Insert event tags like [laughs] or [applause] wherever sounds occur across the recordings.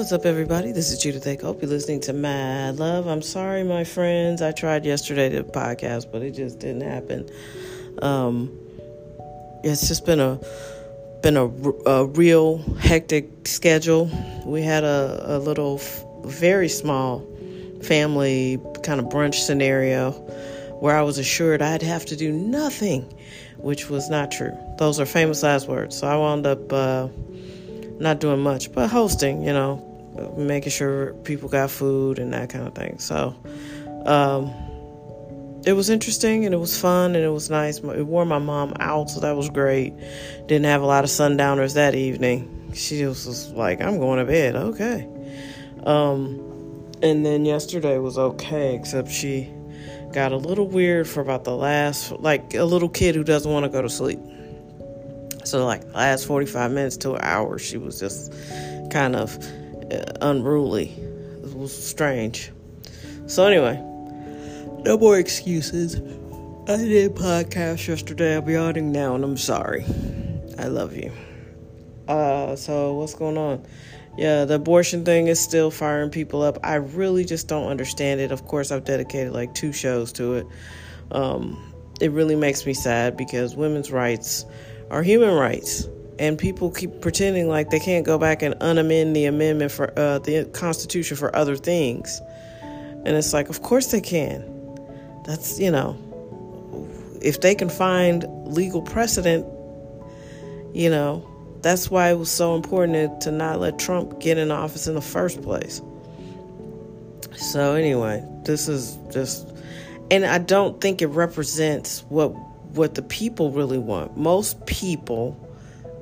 What's up, everybody? This is Judith I Hope you're listening to Mad Love. I'm sorry, my friends. I tried yesterday to podcast, but it just didn't happen. Um, it's just been a been a, a real hectic schedule. We had a, a little, very small family kind of brunch scenario where I was assured I'd have to do nothing, which was not true. Those are famous last words. So I wound up uh, not doing much, but hosting, you know, making sure people got food and that kind of thing. So um, it was interesting and it was fun and it was nice. It wore my mom out, so that was great. Didn't have a lot of sundowners that evening. She was just like, I'm going to bed. Okay. Um, and then yesterday was okay, except she got a little weird for about the last, like a little kid who doesn't want to go to sleep. So, like, last 45 minutes to an hour, she was just kind of unruly. It was strange. So, anyway, no more excuses. I did podcast yesterday. I'm yawning now, and I'm sorry. I love you. Uh, so what's going on? Yeah, the abortion thing is still firing people up. I really just don't understand it. Of course, I've dedicated like two shows to it. Um, it really makes me sad because women's rights are human rights, and people keep pretending like they can't go back and unamend the amendment for uh, the Constitution for other things. And it's like, of course they can. That's you know, if they can find legal precedent, you know, that's why it was so important to not let Trump get in office in the first place. So anyway, this is just and I don't think it represents what what the people really want. Most people,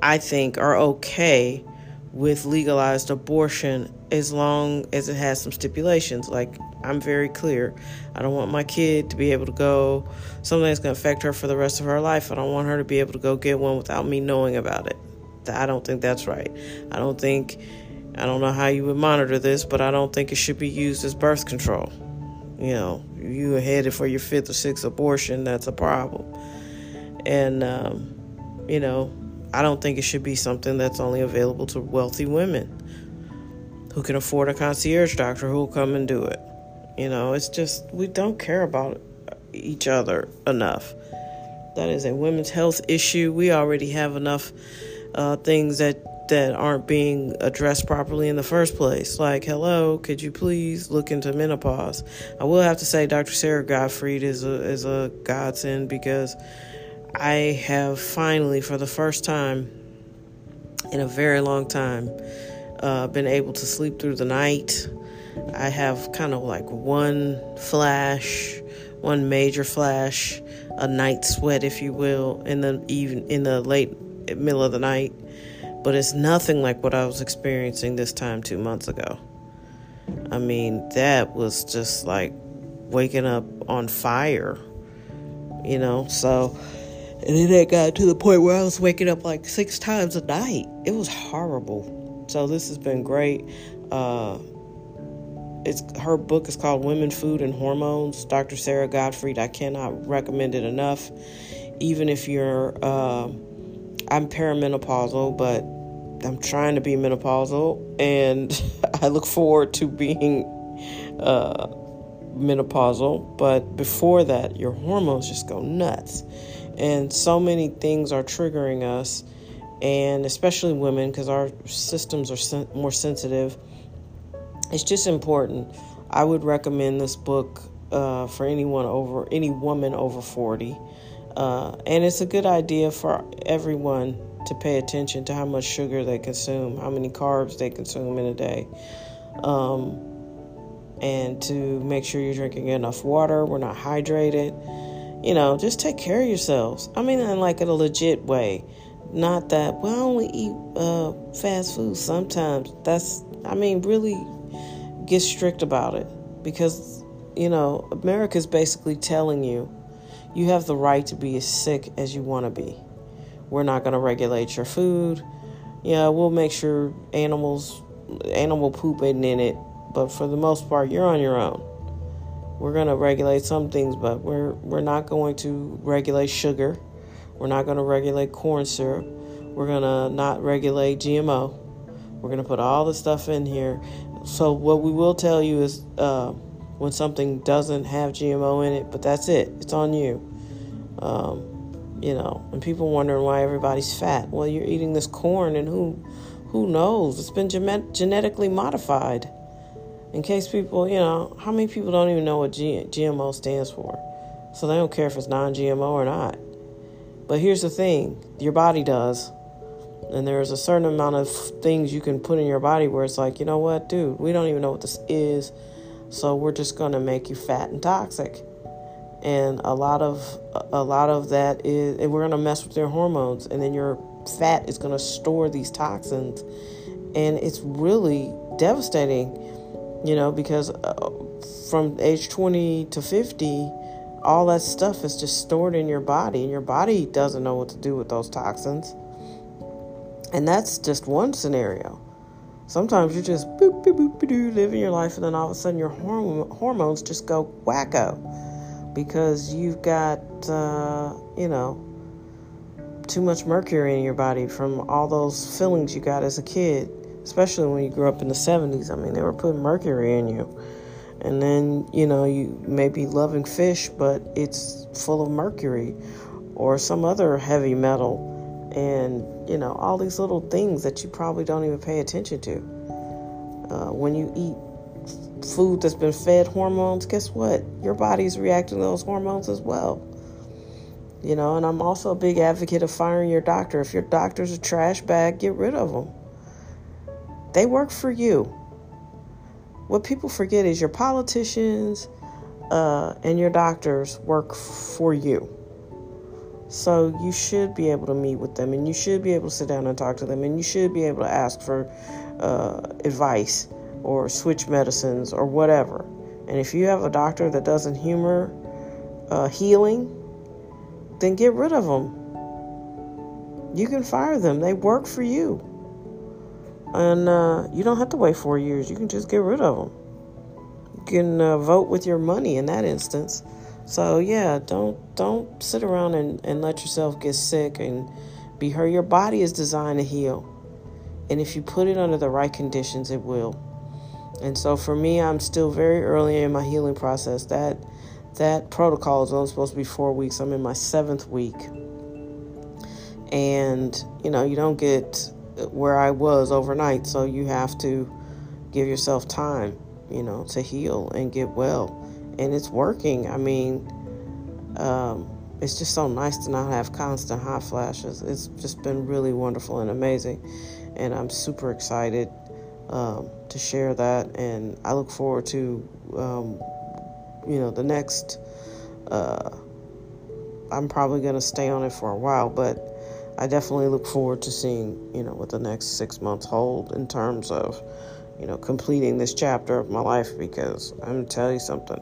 I think, are okay with legalized abortion as long as it has some stipulations. Like, I'm very clear. I don't want my kid to be able to go, something that's going to affect her for the rest of her life. I don't want her to be able to go get one without me knowing about it. I don't think that's right. I don't think, I don't know how you would monitor this, but I don't think it should be used as birth control. You know, you are headed for your fifth or sixth abortion, that's a problem. And, um, you know, I don't think it should be something that's only available to wealthy women who can afford a concierge doctor who will come and do it. You know, it's just, we don't care about each other enough. That is a women's health issue. We already have enough uh, things that that aren't being addressed properly in the first place. Like, hello, could you please look into menopause? I will have to say, Dr. Sara Gottfried is a is a godsend because I have finally, for the first time in a very long time, uh, been able to sleep through the night. I have kind of like one flash, one major flash, a night sweat, if you will, in the even in the late middle of the night, but it's nothing like what I was experiencing this time two months ago. I mean, that was just like waking up on fire, you know. So and then it got to the point where I was waking up like six times a night. It was horrible. So this has been great. Uh, it's her book is called Women, Food, and Hormones. Dr. Sara Gottfried. I cannot recommend it enough. Even if you're, uh, I'm perimenopausal, but I'm trying to be menopausal, and [laughs] I look forward to being uh, menopausal. But before that, your hormones just go nuts and so many things are triggering us, and especially women because our systems are sen- more sensitive. It's just important. I would recommend this book uh, for anyone over any woman over 40. Uh, and it's a good idea for everyone to pay attention to how much sugar they consume, how many carbs they consume in a day, um, and to make sure you're drinking enough water. We're not hydrated you know, just take care of yourselves. I mean, in like in a legit way. Not that, well, I only eat uh, fast food sometimes. That's, I mean, really get strict about it. Because, you know, America's basically telling you you have the right to be as sick as you want to be. We're not going to regulate your food. Yeah, we'll make sure animals, animal poop isn't in it. But for the most part, you're on your own we're going to regulate some things, but we're we're not going to regulate sugar. We're not going to regulate corn syrup. We're going to not regulate GMO. We're going to put all the stuff in here. So, what we will tell you is uh, when something doesn't have GMO in it, but that's it. It's on you. Um, you know, and people wondering why everybody's fat. Well, you're eating this corn, and who who knows? It's been gen- genetically modified. In case people, you know, how many people don't even know what G- GMO stands for? So they don't care if it's non GMO or not. But here's the thing your body does. And there's a certain amount of things you can put in your body where it's like, you know what, dude, we don't even know what this is. So we're just going to make you fat and toxic. And a lot of a lot of that is and we're going to mess with your hormones and then your fat is going to store these toxins and it's really devastating, you know, because uh, from age 20 to 50 all that stuff is just stored in your body, and your body doesn't know what to do with those toxins. And that's just one scenario. Sometimes you're just boop, boop, boop, boop, living your life, and then all of a sudden your horm- hormones just go wacko because you've got, uh, you know, too much mercury in your body from all those fillings you got as a kid, especially when you grew up in the 70s. I mean, they were putting mercury in you. And then you know you may be loving fish but it's full of mercury or some other heavy metal and you know all these little things that you probably don't even pay attention to. Uh, when you eat food that's been fed hormones guess what? Your body's reacting to those hormones as well. You know and i'm also a big advocate of firing your doctor. If your doctor's a trash bag get rid of them they work for you what people forget is your politicians uh, and your doctors work for you. So you should be able to meet with them and you should be able to sit down and talk to them and you should be able to ask for uh, advice or switch medicines or whatever. And if you have a doctor that doesn't humor uh, healing, then get rid of them. You can fire them, they work for you and uh, you don't have to wait four years. You can just get rid of them. You can uh, vote with your money in that instance. So yeah, don't don't sit around and, and let yourself get sick and be hurt. Your body is designed to heal, and if you put it under the right conditions, it will. And so for me, I'm still very early in my healing process. That that protocol is only supposed to be four weeks. I'm in my seventh week, and you know you don't get where I was overnight. So you have to give yourself time, you know, to heal and get well. And it's working. I mean, um, it's just so nice to not have constant hot flashes. It's just been really wonderful and amazing. And I'm super excited um, to share that. And I look forward to, um, you know, the next. Uh, I'm probably going to stay on it for a while, but I definitely look forward to seeing, you know, what the next six months hold in terms of, you know, completing this chapter of my life because I'm gonna tell you something.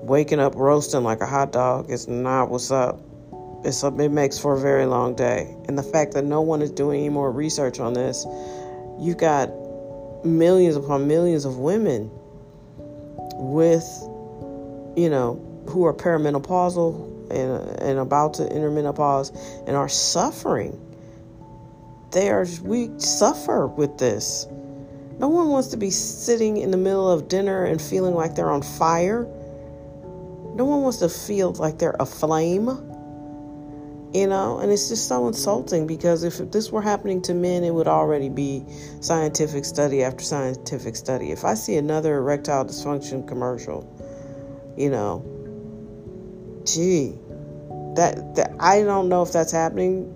Waking up roasting like a hot dog is not what's up. It's a, it makes for a very long day. And the fact that no one is doing any more research on this, you've got millions upon millions of women with, you know, who are perimenopausal, and, and about to enter menopause and are suffering. They are, we suffer with this. No one wants to be sitting in the middle of dinner and feeling like they're on fire. No one wants to feel like they're aflame. You know, and it's just so insulting because if this were happening to men, it would already be scientific study after scientific study. If I see another erectile dysfunction commercial, you know, gee, that, that I don't know if that's happening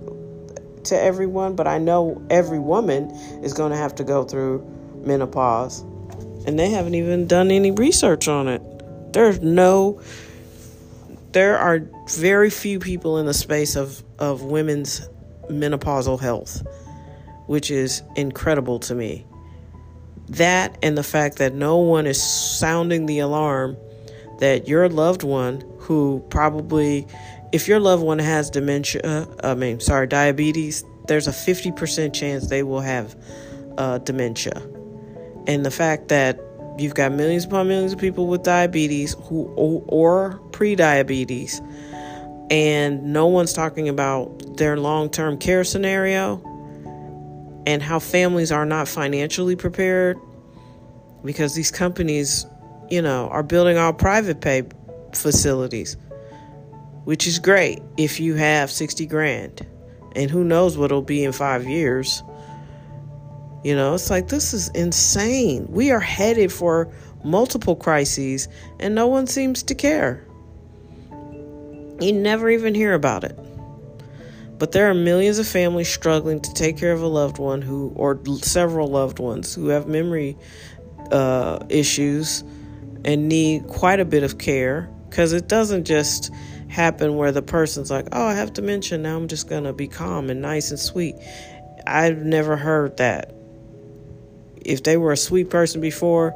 to everyone, but I know every woman is going to have to go through menopause. And they haven't even done any research on it. There's no there are very few people in the space of, of women's menopausal health, which is incredible to me. That and the fact that no one is sounding the alarm that your loved one who probably if your loved one has dementia i mean sorry diabetes there's a 50% chance they will have uh, dementia. And the fact that you've got millions upon millions of people with diabetes who or, or pre-diabetes and no one's talking about their long-term care scenario and how families are not financially prepared because these companies, you know, are building all private pay facilities, which is great if you have 60 grand. And who knows what it'll be in five years. You know, it's like this is insane. We are headed for multiple crises, and no one seems to care. You never even hear about it. But there are millions of families struggling to take care of a loved one who, or several loved ones who have memory uh, issues and need quite a bit of care because it doesn't just happen where the person's like, oh, I have dementia. Now I'm just going to be calm and nice and sweet. I've never heard that. If they were a sweet person before,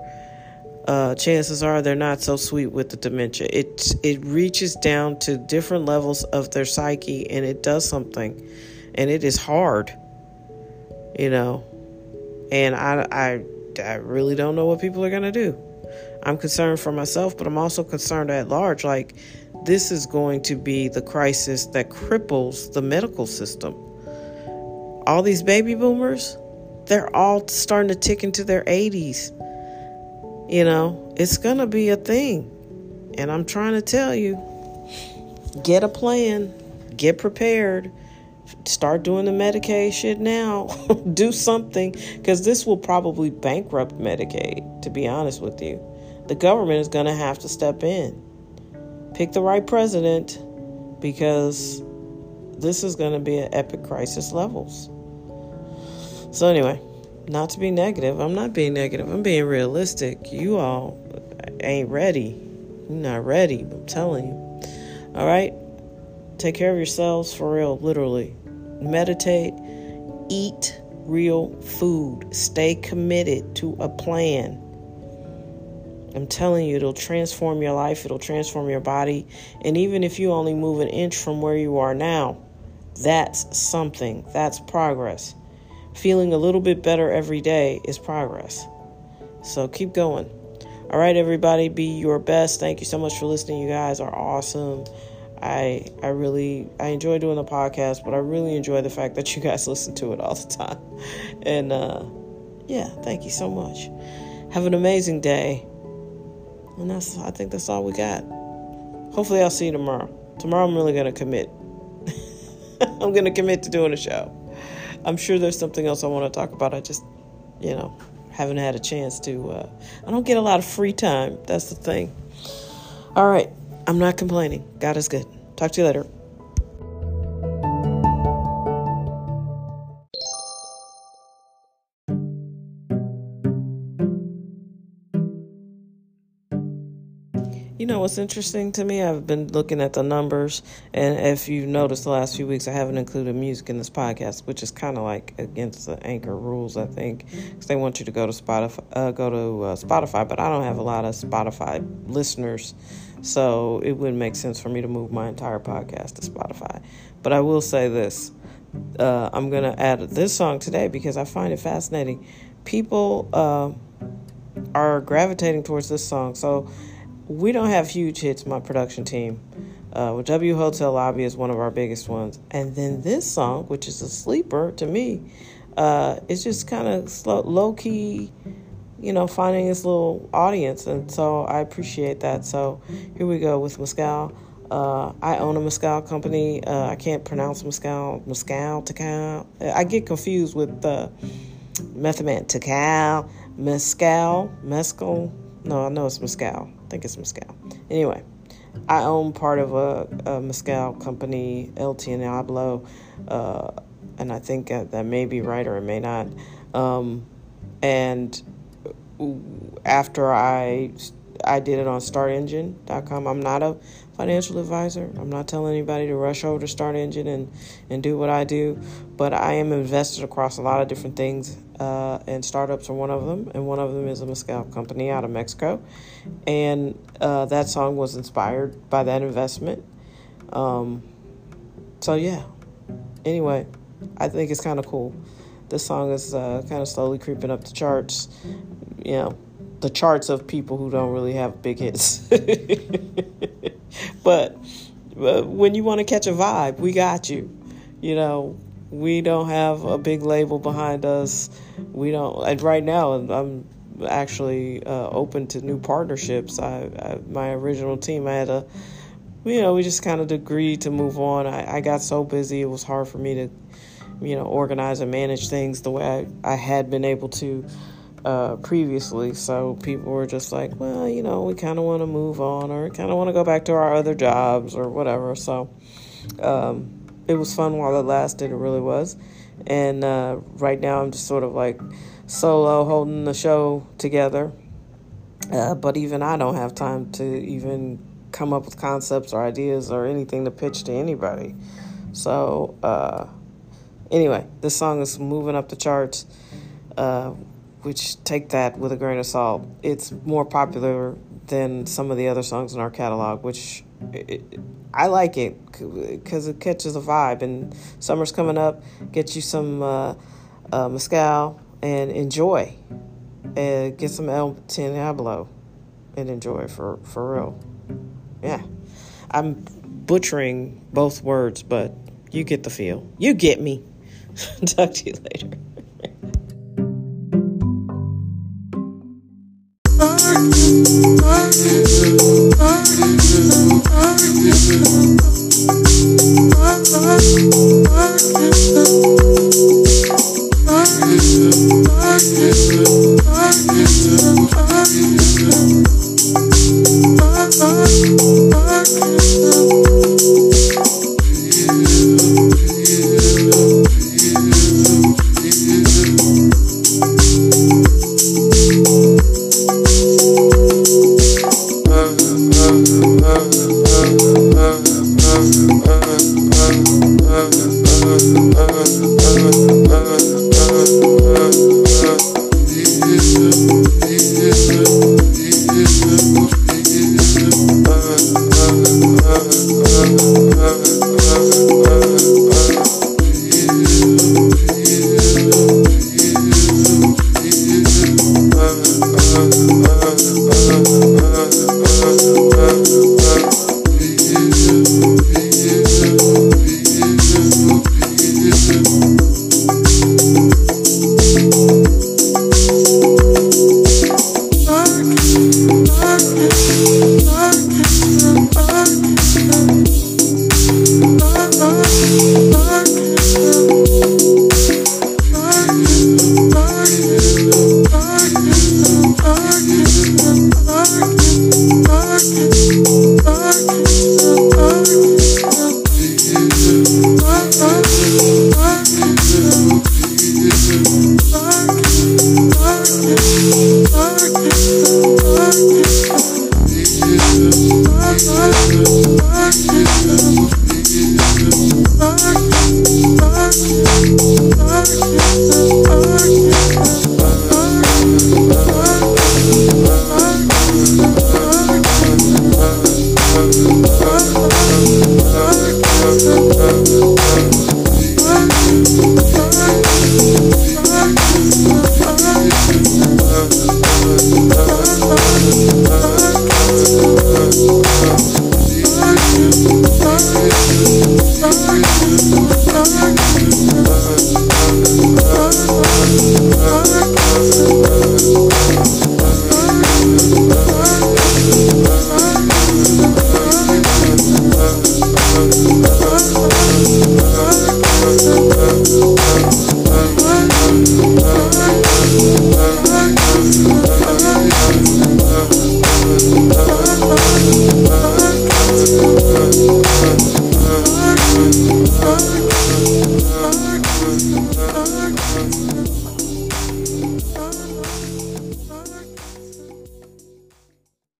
uh, chances are they're not so sweet with the dementia. It it reaches down to different levels of their psyche, and it does something, and it is hard, you know. And I I I really don't know what people are gonna do. I'm concerned for myself, but I'm also concerned at large. Like this is going to be the crisis that cripples the medical system. All these baby boomers, they're all starting to tick into their 80s you know, it's going to be a thing. And I'm trying to tell you get a plan, get prepared, start doing the Medicaid shit now. [laughs] Do something because this will probably bankrupt Medicaid, to be honest with you. The government is going to have to step in. Pick the right president because this is going to be at epic crisis levels. So, anyway, not to be negative. I'm not being negative. I'm being realistic. You all ain't ready. You're not ready. I'm telling you. All right? Take care of yourselves for real, literally. Meditate. Eat real food. Stay committed to a plan. I'm telling you, it'll transform your life, it'll transform your body. And even if you only move an inch from where you are now, that's something. That's progress feeling a little bit better every day is progress. So keep going. All right, everybody, be your best. Thank you so much for listening. You guys are awesome. I I really I enjoy doing the podcast, but I really enjoy the fact that you guys [laughs] listen to it all the time. And uh, yeah, thank you so much. Have an amazing day. And that's I think that's all we got. Hopefully I'll see you tomorrow. Tomorrow I'm really gonna commit. [laughs] I'm gonna commit to doing a show. I'm sure there's something else I want to talk about. I just, you know, haven't had a chance to. Uh, I don't get a lot of free time. That's the thing. All right. I'm not complaining. God is good. Talk to you later. You know what's interesting to me? I've been looking at the numbers, and if you've noticed the last few weeks, I haven't included music in this podcast, which is kind of like against the anchor rules, I think, because they want you to go to Spotify, uh, go to uh, Spotify. But I don't have a lot of Spotify listeners, so it wouldn't make sense for me to move my entire podcast to Spotify. But I will say this: uh, I'm gonna add this song today because I find it fascinating. People uh, are gravitating towards this song, so we don't have huge hits, my production team. Uh, W Hotel Lobby is one of our biggest ones. And then this song, which is a sleeper to me, uh, it's just kind of low key, you know, finding its little audience. And so I appreciate that. So here we go with Mescal. Uh, I own a Mescal company. Uh, I can't pronounce Mescal, Mescal, Tical. I get confused with uh, Method Man, Tical, Mescal, Mescal. No, I know it's Mescal. I think it's Mescal. Anyway, I own part of a, a Mescal company, El Tianablo, uh, and I think that, that may be right or it may not. Um, and after I I did it on StartEngine.com. I'm not a financial advisor. I'm not telling anybody to rush over to StartEngine and, and do what I do, but I am invested across a lot of different things, uh, and startups are one of them, and one of them is a Mescal company out of Mexico. And uh, that song was inspired by that investment. Um, so, yeah. Anyway, I think it's kind of cool. This song is uh, kind of slowly creeping up the charts. You know, the charts of people who don't really have big hits. [laughs] but, but when you want to catch a vibe, we got you. You know, we don't have a big label behind us. We don't. And right now, I'm actually uh, open to new partnerships. I, I, my original team, I had a, you know, we just kind of agreed to move on. I, I got so busy, it was hard for me to, you know, organize and manage things the way I, I had been able to uh, previously. So people were just like, well, you know, we kind of want to move on or kind of want to go back to our other jobs or whatever. So um, it was fun while it lasted. It really was. And uh, right now, I'm just sort of like solo holding the show together. Uh, but even I don't have time to even come up with concepts or ideas or anything to pitch to anybody. So, uh, anyway, this song is moving up the charts, uh, which take that with a grain of salt. It's more popular than some of the other songs in our catalog, which it, I like it because it catches a vibe. And summer's coming up, get you some uh, uh, mezcal and enjoy. And get some El Diablo and enjoy for, for real. Yeah. I'm butchering both words, but you get the feel. You get me. [laughs] Talk to you later. Thank you.